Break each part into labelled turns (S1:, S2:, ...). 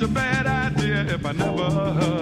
S1: such a bad idea if I never.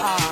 S1: are.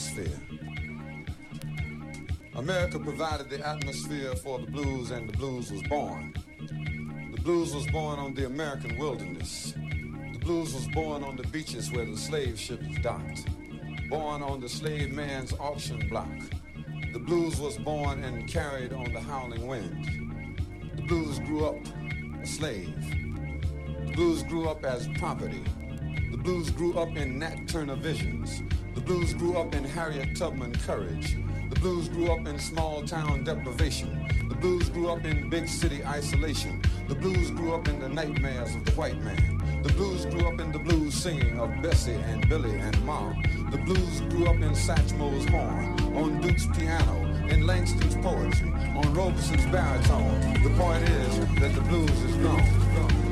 S1: Atmosphere. America provided the atmosphere for the blues and the blues was born. The blues was born on the American wilderness. The blues was born on the beaches where the slave ships docked. Born on the slave man's auction block. The blues was born and carried on the howling wind. The blues grew up a slave. The blues grew up as property. The blues grew up in Nat Turner visions. The blues grew up in Harriet Tubman courage. The blues grew up in small town deprivation. The blues grew up in big city isolation. The blues grew up in the nightmares of the white man. The blues grew up in the blues singing of Bessie and Billie and Ma. The blues grew up in Satchmo's horn, on Duke's piano, in Langston's poetry, on Robeson's baritone. The point is that the blues is gone.